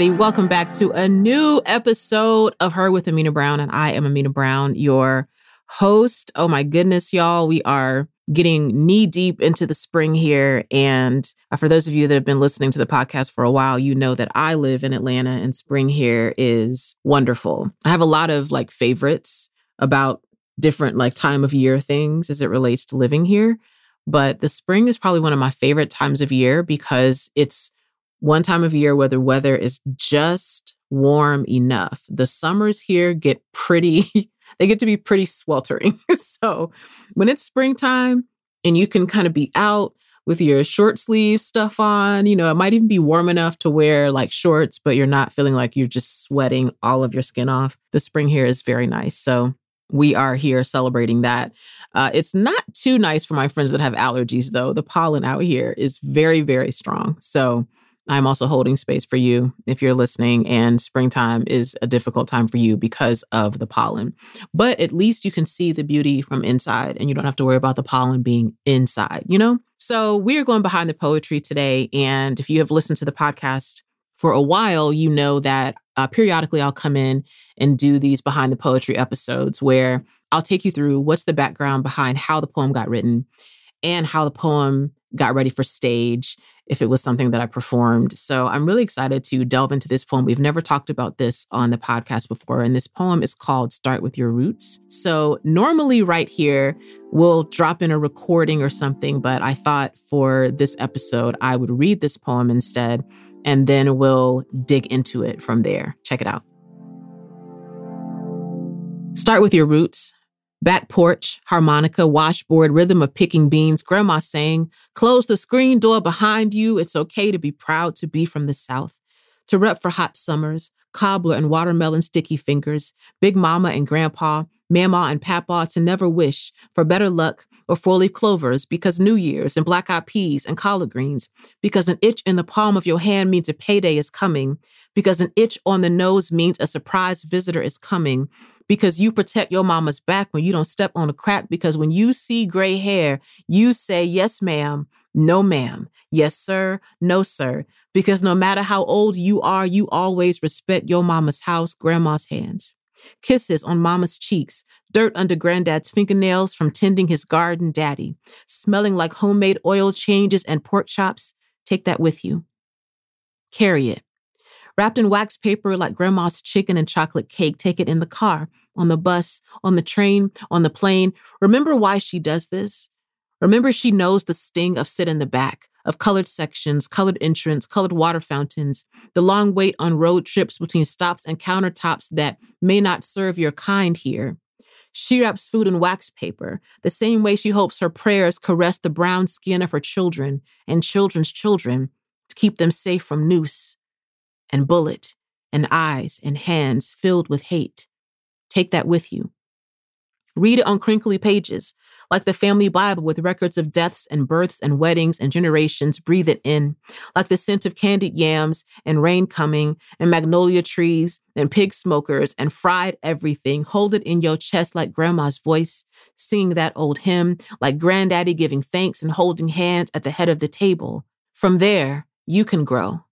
Everybody, welcome back to a new episode of Her with Amena Brown. And I am Amena Brown, your host. Oh, my goodness, y'all. We are getting knee deep into the spring here. And uh, for those of you that have been listening to the podcast for a while, you know that I live in Atlanta and spring here is wonderful. I have a lot of like favorites about different like time of year things as it relates to living here. But the spring is probably one of my favorite times of year because it's one time of year where the weather is just warm enough. The summers here get pretty, they get to be pretty sweltering. so when it's springtime and you can kind of be out with your short sleeve stuff on, you know, it might even be warm enough to wear like shorts, but you're not feeling like you're just sweating all of your skin off. The spring here is very nice. So we are here celebrating that. Uh, it's not too nice for my friends that have allergies, though. The pollen out here is very, very strong. So I'm also holding space for you if you're listening, and springtime is a difficult time for you because of the pollen. But at least you can see the beauty from inside, and you don't have to worry about the pollen being inside, you know? So we're going behind the poetry today. And if you have listened to the podcast for a while, you know that uh, periodically I'll come in and do these behind the poetry episodes where I'll take you through what's the background behind how the poem got written and how the poem got ready for stage if it was something that I performed. So I'm really excited to delve into this poem. We've never talked about this on the podcast before, and this poem is called Start with Your Roots. So normally, right here, we'll drop in a recording or something, but I thought for this episode, I would read this poem instead, and then we'll dig into it from there. Check it out. Start with your roots. Back porch, harmonica, washboard, rhythm of picking beans, grandma saying, Close the screen door behind you. It's okay to be proud to be from the South. To rep for hot summers, cobbler and watermelon sticky fingers, big mama and grandpa, mama and papa to never wish for better luck or four leaf clovers because New Year's and black eyed peas and collard greens, because an itch in the palm of your hand means a payday is coming, because an itch on the nose means a surprise visitor is coming, because you protect your mama's back when you don't step on a crack. Because when you see gray hair, you say, Yes, ma'am, no, ma'am, yes, sir, no, sir. Because no matter how old you are, you always respect your mama's house, grandma's hands. Kisses on mama's cheeks, dirt under granddad's fingernails from tending his garden, daddy, smelling like homemade oil changes and pork chops. Take that with you. Carry it. Wrapped in wax paper like grandma's chicken and chocolate cake, take it in the car on the bus, on the train, on the plane. Remember why she does this? Remember she knows the sting of sit in the back, of colored sections, colored entrance, colored water fountains, the long wait on road trips between stops and countertops that may not serve your kind here. She wraps food in wax paper, the same way she hopes her prayers caress the brown skin of her children and children's children to keep them safe from noose and bullet and eyes and hands filled with hate. Take that with you. Read it on crinkly pages, like the family Bible with records of deaths and births and weddings and generations. Breathe it in, like the scent of candied yams and rain coming and magnolia trees and pig smokers and fried everything. Hold it in your chest like grandma's voice, singing that old hymn, like granddaddy giving thanks and holding hands at the head of the table. From there, you can grow.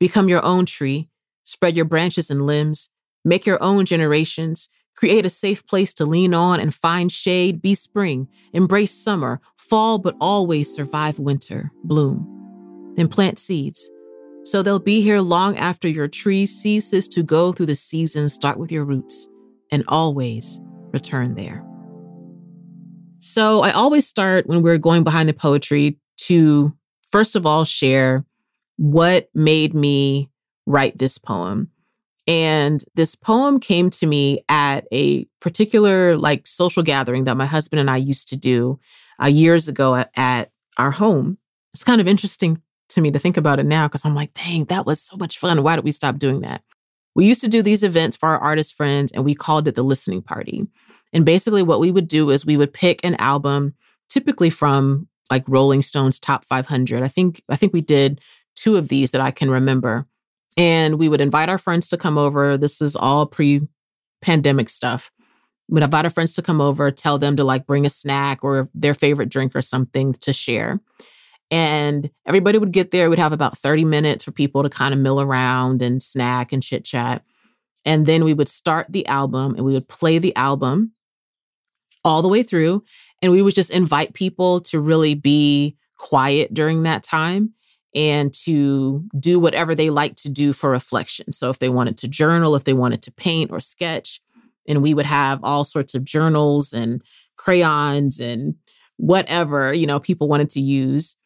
Become your own tree, spread your branches and limbs, make your own generations, Create a safe place to lean on and find shade, be spring, embrace summer, fall, but always survive winter, bloom. Then plant seeds. So they'll be here long after your tree ceases to go through the seasons. Start with your roots and always return there. So I always start when we're going behind the poetry to, first of all, share what made me write this poem. And this poem came to me at a particular like social gathering that my husband and I used to do uh, years ago at, at our home. It's kind of interesting to me to think about it now because I'm like, dang, that was so much fun. Why did we stop doing that? We used to do these events for our artist friends and we called it the listening party. And basically, what we would do is we would pick an album, typically from like Rolling Stone's top 500. I think I think we did two of these that I can remember. And we would invite our friends to come over. This is all pre pandemic stuff. We'd invite our friends to come over, tell them to like bring a snack or their favorite drink or something to share. And everybody would get there. We'd have about 30 minutes for people to kind of mill around and snack and chit chat. And then we would start the album and we would play the album all the way through. And we would just invite people to really be quiet during that time and to do whatever they like to do for reflection. So if they wanted to journal, if they wanted to paint or sketch, and we would have all sorts of journals and crayons and whatever, you know, people wanted to use.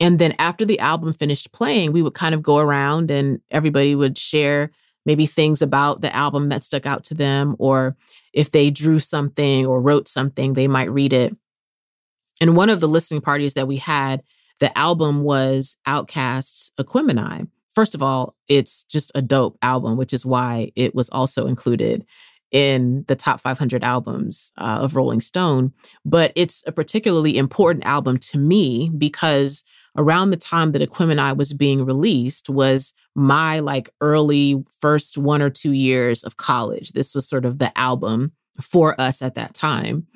And then after the album finished playing, we would kind of go around and everybody would share maybe things about the album that stuck out to them, or if they drew something or wrote something, they might read it. And one of the listening parties that we had, the album was OutKast's Aquemini. First of all, it's just a dope album, which is why it was also included in the top 500 albums uh, of Rolling Stone. But it's a particularly important album to me because around the time that Aquemini was being released was my like early first one or two years of college. This was sort of the album for us at that time.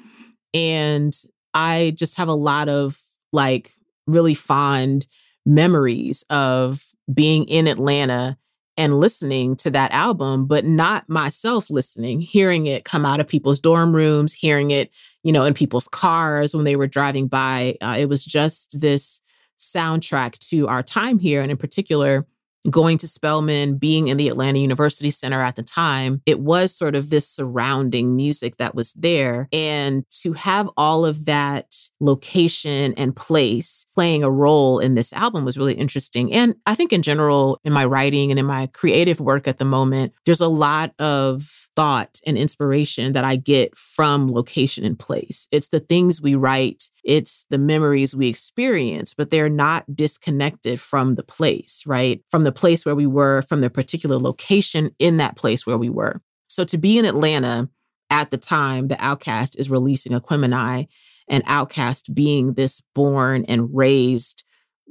And I just have a lot of like really fond memories of being in Atlanta and listening to that album, but not myself listening, hearing it come out of people's dorm rooms, hearing it, you know, in people's cars when they were driving by. Uh, it was just this soundtrack to our time here. And in particular, going to Spelman, being in the Atlanta University Center at the time, it was sort of this surrounding music that was there. And to have all of that location and place playing a role in this album was really interesting. And I think in general, in my writing and in my creative work at the moment, there's a lot of thought and inspiration that I get from location and place. It's the things we write, it's the memories we experience, but they're not disconnected from the place, right? From the place where we were, from the particular location in that place where we were. So to be in Atlanta at the time the OutKast is releasing Aquemini and OutKast being this born and raised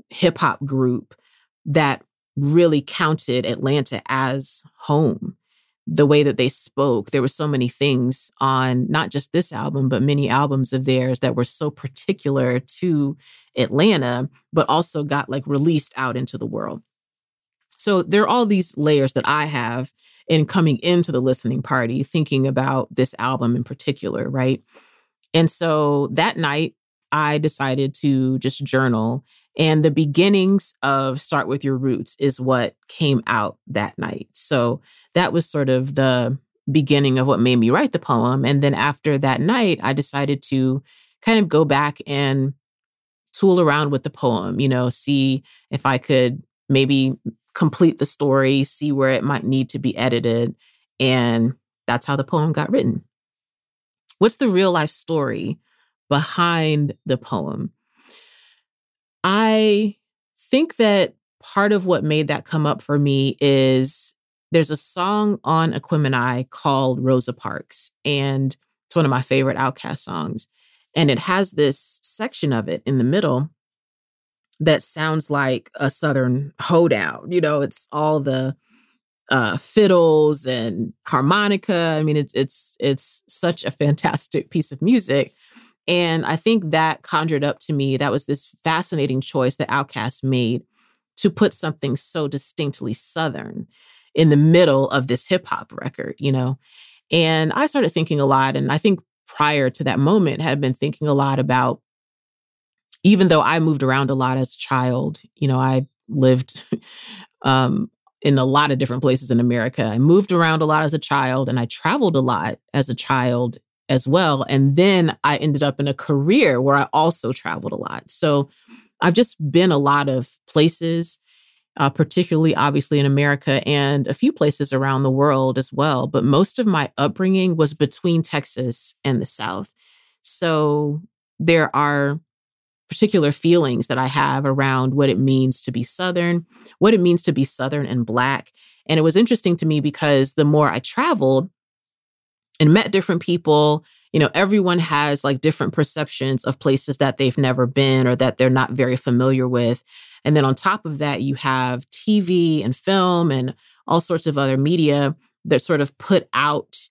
hip hop group that really counted Atlanta as home the way that they spoke. There were so many things on not just this album, but many albums of theirs that were so particular to Atlanta, but also got like released out into the world. So there are all these layers that I have in coming into the listening party, thinking about this album in particular, right? And so that night, I decided to just journal. And the beginnings of Start With Your Roots is what came out that night. So that was sort of the beginning of what made me write the poem. And then after that night, I decided to kind of go back and tool around with the poem, you know, see if I could maybe complete the story, see where it might need to be edited. And that's how the poem got written. What's the real life story behind the poem? I think that part of what made that come up for me is there's a song on Aquemini called Rosa Parks, and it's one of my favorite OutKast songs. And it has this section of it in the middle that sounds like a Southern hoedown. You know, it's all the uh, fiddles and harmonica. I mean, it's it's it's such a fantastic piece of music. And I think that conjured up to me that was this fascinating choice that OutKast made to put something so distinctly Southern in the middle of this hip hop record, you know? And I started thinking a lot. And I think prior to that moment, had been thinking a lot about, even though I moved around a lot as a child, you know, I lived um, in a lot of different places in America. I moved around a lot as a child and I traveled a lot as a child as well. And then I ended up in a career where I also traveled a lot. So I've just been a lot of places uh, particularly obviously in America and a few places around the world as well. But most of my upbringing was between Texas and the South. So there are particular feelings that I have around what it means to be Southern, what it means to be Southern and Black. And it was interesting to me because the more I traveled and met different people, you know, everyone has like different perceptions of places that they've never been or that they're not very familiar with. And then on top of that, you have TV and film and all sorts of other media that sort of put out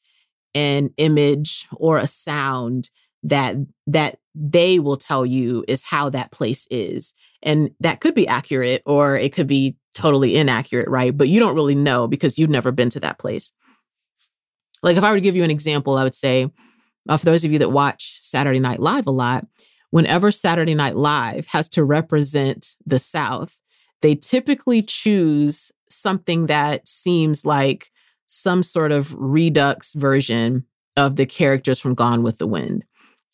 an image or a sound that that they will tell you is how that place is. And that could be accurate or it could be totally inaccurate, right? But you don't really know because you've never been to that place. Like if I were to give you an example, I would say, uh, for those of you that watch Saturday Night Live a lot, whenever Saturday Night Live has to represent the South, they typically choose something that seems like some sort of redux version of the characters from Gone with the Wind.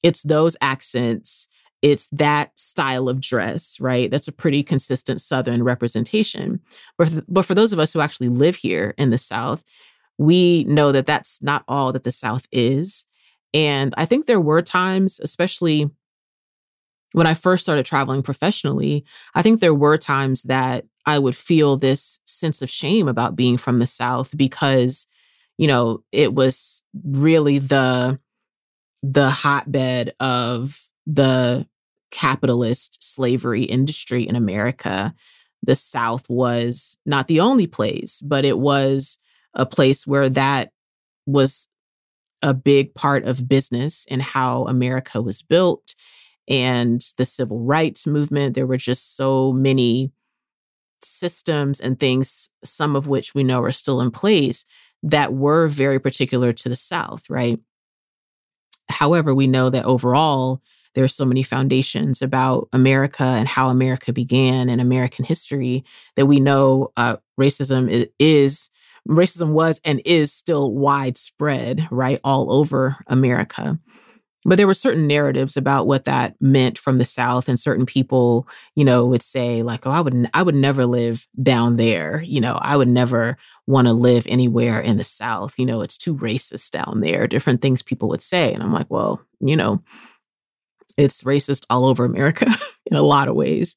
It's those accents, it's that style of dress, right? That's a pretty consistent Southern representation. But for, but for those of us who actually live here in the South, we know that that's not all that the South is. And I think there were times, especially when I first started traveling professionally, I think there were times that I would feel this sense of shame about being from the South because, you know, it was really the the hotbed of the capitalist slavery industry in America. The South was not the only place, but it was a place where that was a big part of business and how America was built and the civil rights movement. There were just so many systems and things, some of which we know are still in place, that were very particular to the South, right? However, we know that overall, there are so many foundations about America and how America began and American history that we know uh, racism is racism was and is still widespread, right, all over America. But there were certain narratives about what that meant from the South, and certain people, you know, would say like, "Oh, I would, I would never live down there. You know, I would never want to live anywhere in the South. You know, it's too racist down there." Different things people would say, and I'm like, well, you know, it's racist all over America in a lot of ways.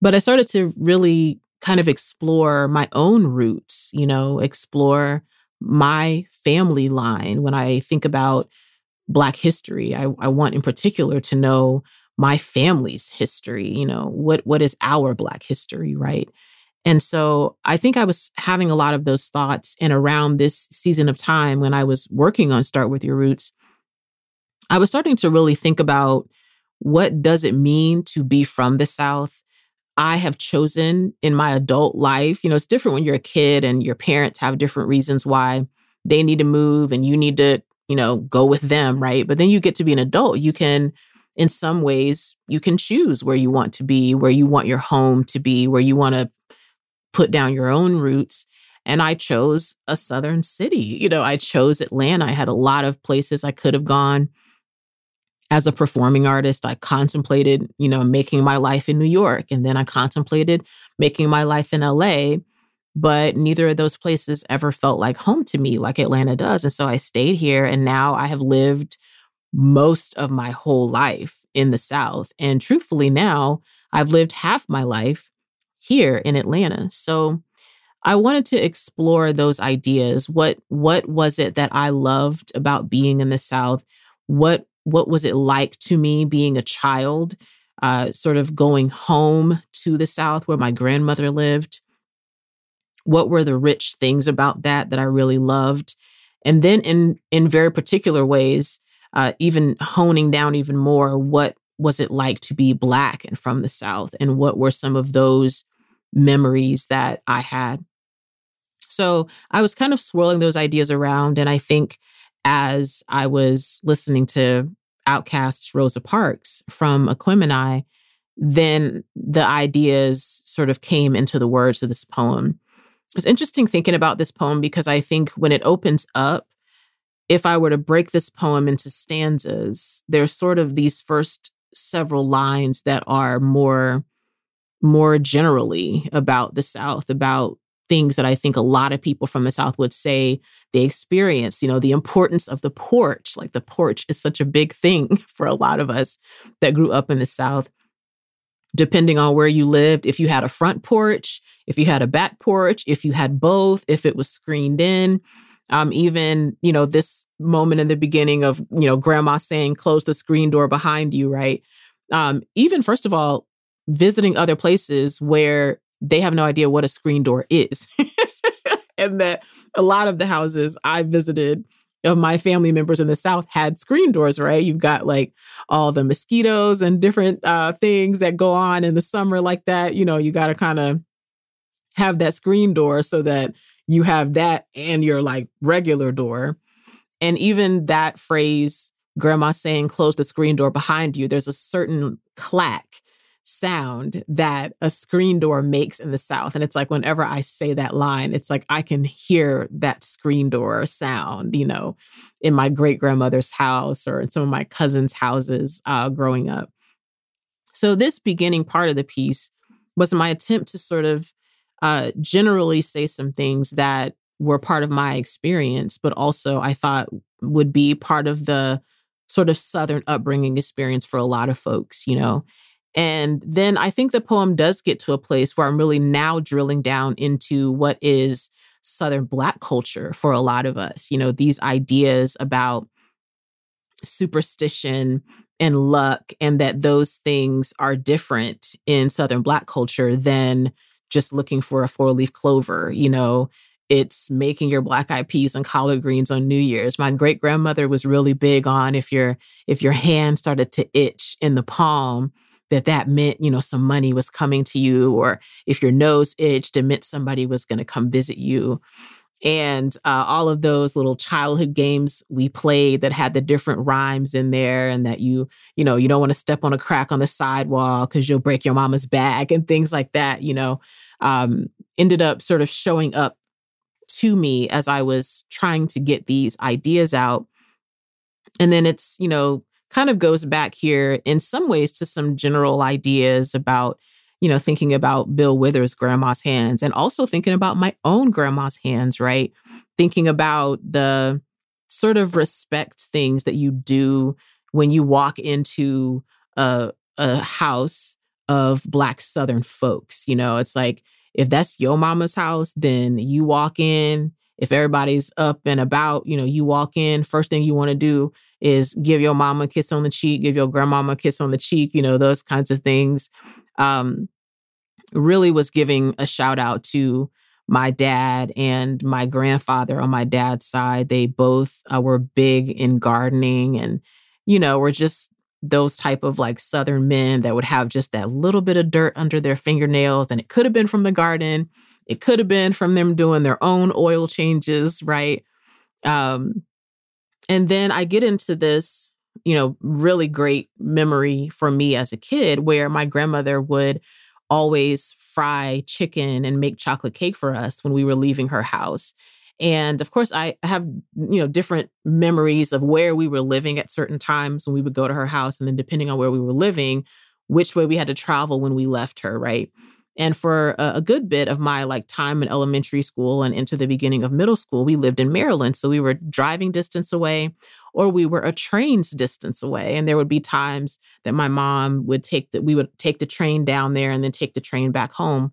But I started to really kind of explore my own roots, you know, explore my family line. When I think about Black history, I, I want in particular to know my family's history, you know, what what is our Black history, right? And so I think I was having a lot of those thoughts. And around this season of time when I was working on Start With Your Roots, I was starting to really think about what does it mean to be from the South? I have chosen in my adult life. You know, it's different when you're a kid and your parents have different reasons why they need to move and you need to, you know, go with them, right? But then you get to be an adult. You can, in some ways, you can choose where you want to be, where you want your home to be, where you want to put down your own roots. And I chose a southern city. You know, I chose Atlanta. I had a lot of places I could have gone as a performing artist, I contemplated, you know, making my life in New York and then I contemplated making my life in LA, but neither of those places ever felt like home to me like Atlanta does. And so I stayed here and now I have lived most of my whole life in the South. And truthfully, now I've lived half my life here in Atlanta. So I wanted to explore those ideas. What what was it that I loved about being in the South? What what was it like to me being a child, uh, sort of going home to the South where my grandmother lived? What were the rich things about that that I really loved? And then, in in very particular ways, uh, even honing down even more, what was it like to be Black and from the South, and what were some of those memories that I had? So I was kind of swirling those ideas around, and I think as I was listening to OutKast's Rosa Parks from Aquemini, then the ideas sort of came into the words of this poem. It's interesting thinking about this poem because I think when it opens up, if I were to break this poem into stanzas, there's sort of these first several lines that are more more generally about the South, about things that I think a lot of people from the South would say they experience, you know, the importance of the porch. Like the porch is such a big thing for a lot of us that grew up in the South. Depending on where you lived, if you had a front porch, if you had a back porch, if you had both, if it was screened in, um, even, you know, this moment in the beginning of, you know, grandma saying, close the screen door behind you, right? Um, even first of all, visiting other places where they have no idea what a screen door is. and that a lot of the houses I visited of my family members in the South had screen doors, right? You've got like all the mosquitoes and different uh, things that go on in the summer like that. You know, you got to kind of have that screen door so that you have that and your like regular door. And even that phrase, grandma saying, close the screen door behind you, there's a certain clack sound that a screen door makes in the South. And it's like whenever I say that line, it's like I can hear that screen door sound, you know, in my great grandmother's house or in some of my cousins' houses uh, growing up. So, this beginning part of the piece was my attempt to sort of uh, generally say some things that were part of my experience, but also I thought would be part of the sort of Southern upbringing experience for a lot of folks, you know. And then I think the poem does get to a place where I'm really now drilling down into what is Southern Black culture for a lot of us. You know, these ideas about superstition and luck, and that those things are different in Southern Black culture than just looking for a four leaf clover. You know, it's making your black eyed peas and collard greens on New Year's. My great grandmother was really big on if your if your hand started to itch in the palm, that that meant, you know, some money was coming to you, or if your nose itched, it meant somebody was going to come visit you. And uh, all of those little childhood games we played that had the different rhymes in there, and that you, you know, you don't want to step on a crack on the sidewalk because you'll break your mama's back and things like that, you know, um, ended up sort of showing up to me as I was trying to get these ideas out. And then it's, you know, kind of goes back here in some ways to some general ideas about, you know, thinking about Bill Withers' grandma's hands and also thinking about my own grandma's hands, right? Thinking about the sort of respect things that you do when you walk into a, a house of Black Southern folks. You know, it's like if that's your mama's house, then you walk in. If everybody's up and about, you know, you walk in, first thing you want to do is give your mama a kiss on the cheek, give your grandmama a kiss on the cheek, you know, those kinds of things. Um, really was giving a shout out to my dad and my grandfather on my dad's side. They both uh, were big in gardening and, you know, were just those type of like southern men that would have just that little bit of dirt under their fingernails and it could have been from the garden it could have been from them doing their own oil changes right um and then I get into this, you know, really great memory for me as a kid where my grandmother would always fry chicken and make chocolate cake for us when we were leaving her house. And of course, I have, you know, different memories of where we were living at certain times when we would go to her house. And then depending on where we were living, which way we had to travel when we left her, right? And for a, a, good bit of my like time in elementary school and into the beginning of middle school, we lived in Maryland. So we were driving distance away or we were a train's distance away. And there would be times that my mom would take that we would take the train down there and then take the train back home.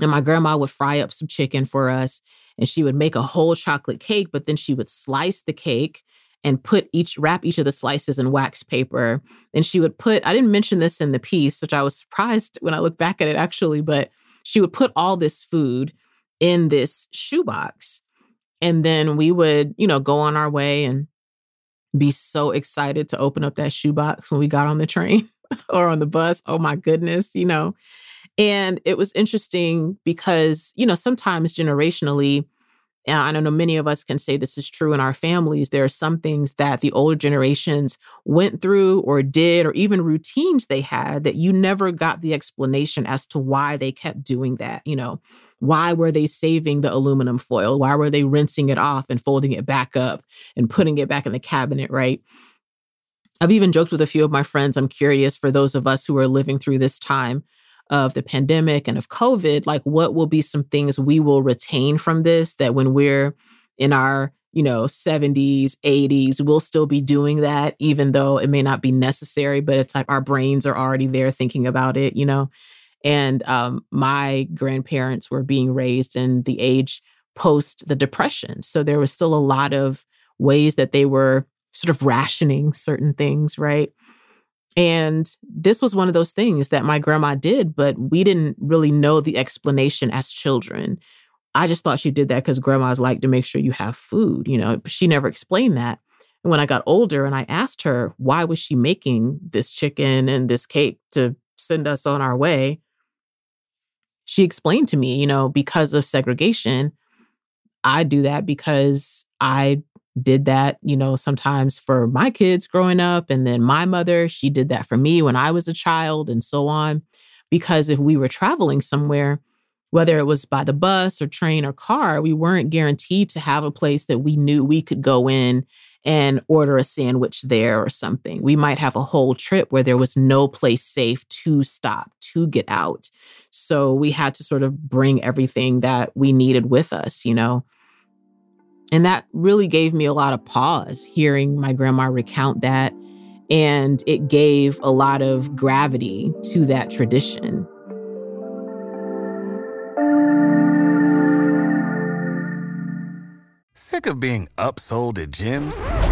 And my grandma would fry up some chicken for us and she would make a whole chocolate cake, but then she would slice the cake and put each wrap each of the slices in wax paper. And she would put, I didn't mention this in the piece, which I was surprised when I look back at it actually, but she would put all this food in this shoebox. And then we would, you know, go on our way and be so excited to open up that shoebox when we got on the train or on the bus. Oh my goodness, you know. And it was interesting because, you know, sometimes generationally, and I know many of us can say this is true in our families. There are some things that the older generations went through or did, or even routines they had that you never got the explanation as to why they kept doing that. You know, why were they saving the aluminum foil? Why were they rinsing it off and folding it back up and putting it back in the cabinet, right? I've even joked with a few of my friends. I'm curious for those of us who are living through this time of the pandemic and of COVID, like what will be some things we will retain from this that when we're in our, you know, 70s, 80s, we'll still be doing that, even though it may not be necessary, but it's like our brains are already there thinking about it, you know? And um, my grandparents were being raised in the age post the Depression. So there was still a lot of ways that they were sort of rationing certain things, right? And this was one of those things that my grandma did, but we didn't really know the explanation as children. I just thought she did that because grandma's like to make sure you have food, you know, she never explained that. And when I got older and I asked her, why was she making this chicken and this cake to send us on our way? She explained to me, you know, because of segregation, I do that because I did that, you know, sometimes for my kids growing up. And then my mother, she did that for me when I was a child and so on. Because if we were traveling somewhere, whether it was by the bus or train or car, we weren't guaranteed to have a place that we knew we could go in and order a sandwich there or something. We might have a whole trip where there was no place safe to stop, to get out. So we had to sort of bring everything that we needed with us, you know. And that really gave me a lot of pause hearing my grandma recount that. And it gave a lot of gravity to that tradition. Sick of being upsold at gyms?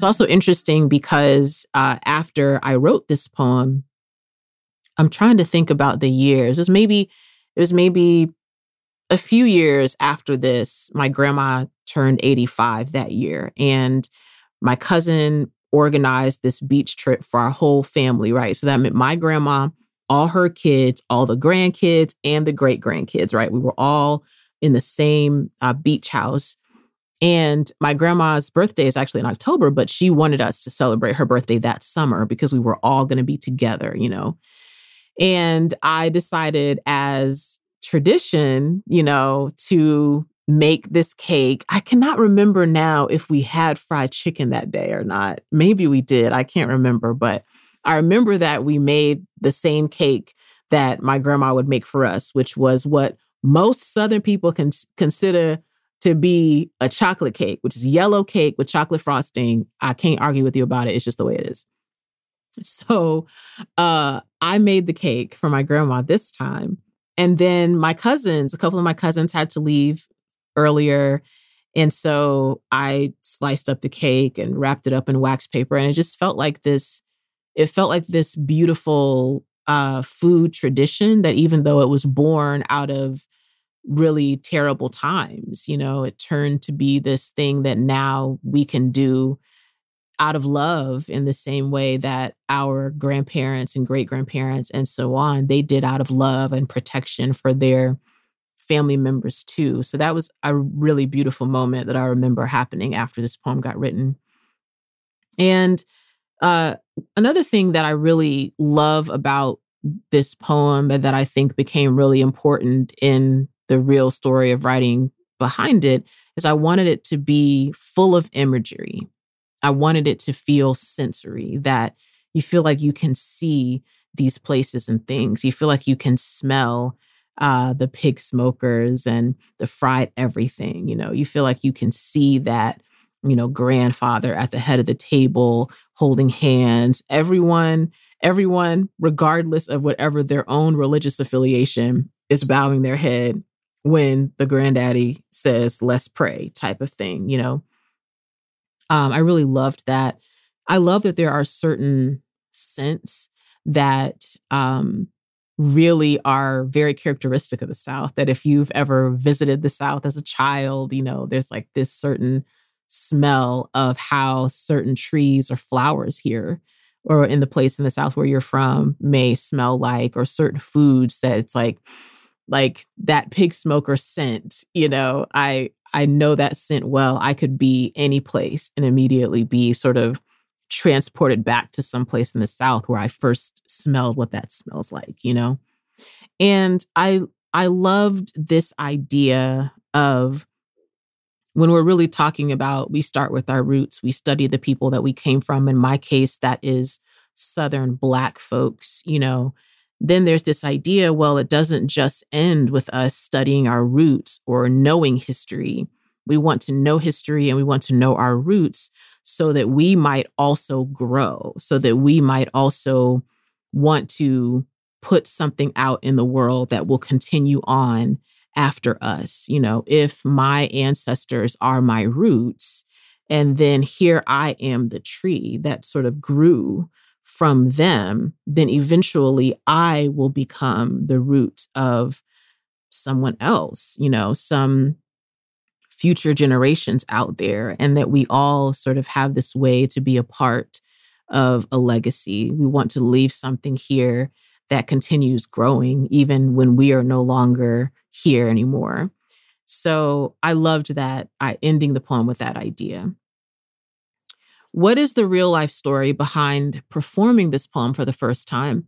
It's also interesting because uh, after I wrote this poem, I'm trying to think about the years. It was maybe it was maybe a few years after this. My grandma turned 85 that year, and my cousin organized this beach trip for our whole family. Right, so that meant my grandma, all her kids, all the grandkids, and the great grandkids. Right, we were all in the same uh, beach house and my grandma's birthday is actually in October, but she wanted us to celebrate her birthday that summer because we were all going to be together, you know. And I decided as tradition, you know, to make this cake. I cannot remember now if we had fried chicken that day or not. Maybe we did. I can't remember, but I remember that we made the same cake that my grandma would make for us, which was what most Southern people can consider to be a chocolate cake, which is yellow cake with chocolate frosting. I can't argue with you about it. It's just the way it is. So uh, I made the cake for my grandma this time. And then my cousins, a couple of my cousins had to leave earlier. And so I sliced up the cake and wrapped it up in wax paper. And it just felt like this, it felt like this beautiful uh, food tradition that even though it was born out of really terrible times. You know, it turned to be this thing that now we can do out of love in the same way that our grandparents and great grandparents and so on, they did out of love and protection for their family members too. So that was a really beautiful moment that I remember happening after this poem got written. And uh, another thing that I really love about this poem that I think became really important in the real story of writing behind it is I wanted it to be full of imagery. I wanted it to feel sensory, that you feel like you can see these places and things. You feel like you can smell uh, the pig smokers and the fried everything. You know, you feel like you can see that, you know, grandfather at the head of the table holding hands. Everyone, everyone, regardless of whatever their own religious affiliation, is bowing their head when the granddaddy says, let's pray type of thing, you know. Um, I really loved that. I love that there are certain scents that um, really are very characteristic of the South. That if you've ever visited the South as a child, you know, there's like this certain smell of how certain trees or flowers here or in the place in the South where you're from may smell like, or certain foods that it's like, like that pig smoker scent, you know, I I know that scent well. I could be any place and immediately be sort of transported back to some place in the south where I first smelled what that smells like, you know. And I I loved this idea of when we're really talking about we start with our roots, we study the people that we came from. In my case, that is Southern Black folks, you know, then there's this idea well, it doesn't just end with us studying our roots or knowing history. We want to know history and we want to know our roots so that we might also grow, so that we might also want to put something out in the world that will continue on after us. You know, if my ancestors are my roots, and then here I am the tree that sort of grew from them, then eventually I will become the root of someone else, you know, some future generations out there, and that we all sort of have this way to be a part of a legacy. We want to leave something here that continues growing, even when we are no longer here anymore. So I loved that, I ending the poem with that idea. What is the real life story behind performing this poem for the first time?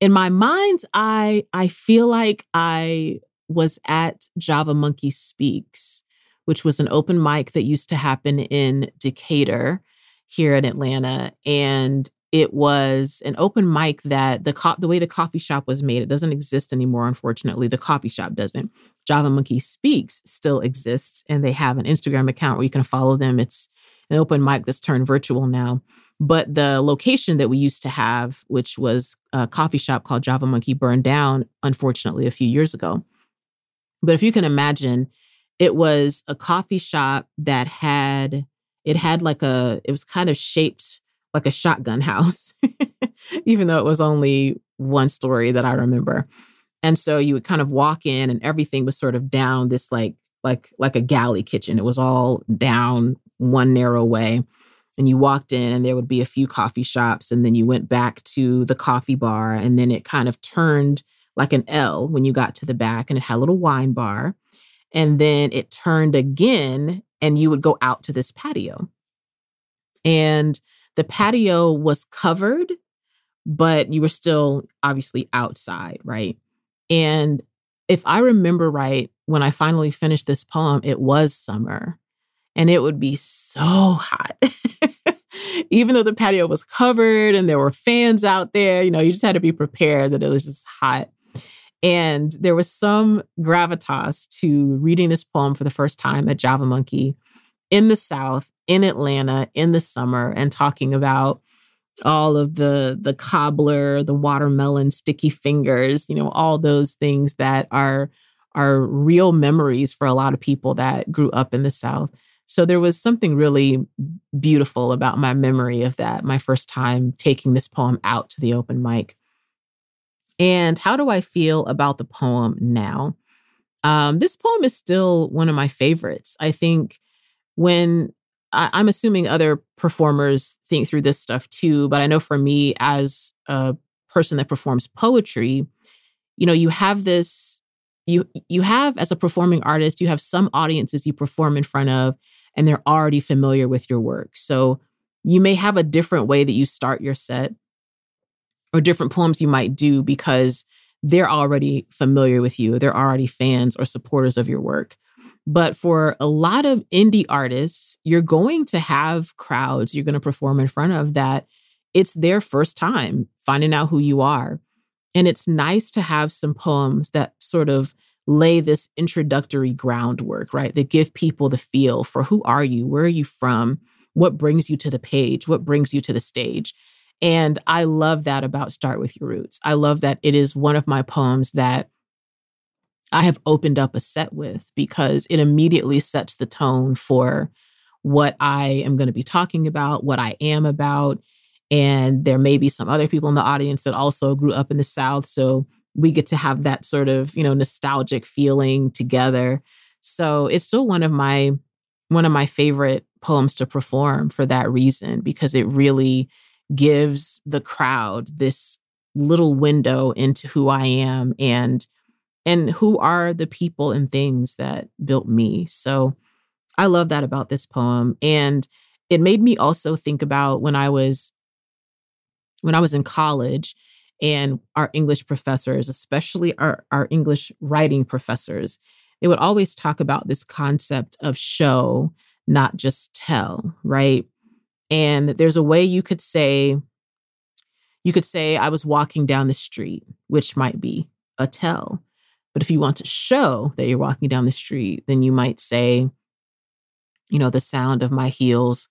In my mind's eye, I feel like I was at Java Monkey Speaks, which was an open mic that used to happen in Decatur here in Atlanta. And it was an open mic that the co- the way the coffee shop was made, it doesn't exist anymore, unfortunately. The coffee shop doesn't. Java Monkey Speaks still exists, and they have an Instagram account where you can follow them. It's an open mic that's turned virtual now. But the location that we used to have, which was a coffee shop called Java Monkey, burned down, unfortunately, a few years ago. But if you can imagine, it was a coffee shop that had, it had like a, it was kind of shaped like a shotgun house, even though it was only one story that I remember. And so you would kind of walk in and everything was sort of down this like like like a galley kitchen. It was all down one narrow way. And you walked in and there would be a few coffee shops and then you went back to the coffee bar and then it kind of turned like an L when you got to the back and it had a little wine bar. And then it turned again and you would go out to this patio. And the patio was covered, but you were still obviously outside, right? And if I remember right, when I finally finished this poem, it was summer and it would be so hot. Even though the patio was covered and there were fans out there, you know, you just had to be prepared that it was just hot. And there was some gravitas to reading this poem for the first time at Java Monkey in the South, in Atlanta, in the summer, and talking about all of the the cobbler, the watermelon, sticky fingers, you know, all those things that are are real memories for a lot of people that grew up in the South. So there was something really beautiful about my memory of that, my first time taking this poem out to the open mic. And how do I feel about the poem now? Um, this poem is still one of my favorites. I think when I, I'm assuming other performers think through this stuff too, but I know for me as a person that performs poetry, you know, you have this you you have as a performing artist, you have some audiences you perform in front of and they're already familiar with your work. So you may have a different way that you start your set or different poems you might do because they're already familiar with you. They're already fans or supporters of your work. But for a lot of indie artists, you're going to have crowds you're going to perform in front of that it's their first time finding out who you are. And it's nice to have some poems that sort of lay this introductory groundwork, right? That give people the feel for who are you? Where are you from? What brings you to the page? What brings you to the stage? And I love that about Start With Your Roots. I love that it is one of my poems that I have opened up a set with because it immediately sets the tone for what I am going to be talking about, what I am about. And there may be some other people in the audience that also grew up in the South. So we get to have that sort of, you know, nostalgic feeling together. So it's still one of my one of my favorite poems to perform for that reason because it really gives the crowd this little window into who I am and and who are the people and things that built me. So I love that about this poem and it made me also think about when I was when I was in college and our English professors, especially our, our English writing professors, they would always talk about this concept of show, not just tell, right? And there's a way you could say, You could say, I was walking down the street, which might be a tell. But if you want to show that you're walking down the street, then you might say, you know, the sound of my heels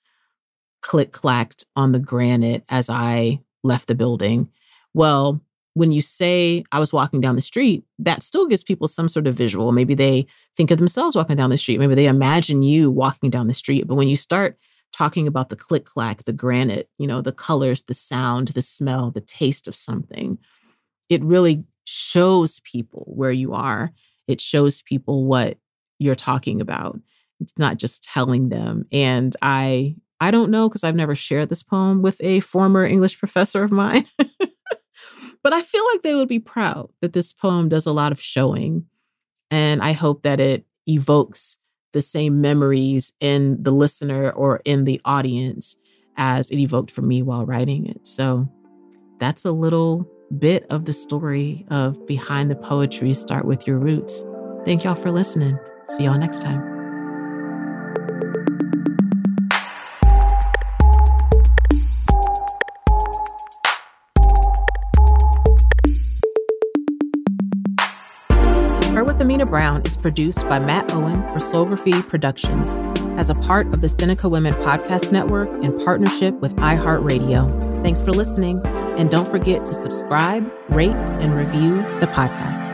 click clacked on the granite as I left the building. Well, when you say I was walking down the street, that still gives people some sort of visual. Maybe they think of themselves walking down the street. Maybe they imagine you walking down the street. But when you start talking about the click clack, the granite, you know, the colors, the sound, the smell, the taste of something, it really shows people where you are. It shows people what you're talking about. It's not just telling them. And I I don't know because I've never shared this poem with a former English professor of mine. but I feel like they would be proud that this poem does a lot of showing. And I hope that it evokes the same memories in the listener or in the audience as it evoked for me while writing it. So that's a little bit of the story of Behind the Poetry Start with Your Roots. Thank y'all for listening. See y'all next time. Brown is produced by Matt Owen for Soulgraphy Productions as a part of the Seneca Women Podcast Network in partnership with iHeartRadio. Thanks for listening, and don't forget to subscribe, rate, and review the podcast.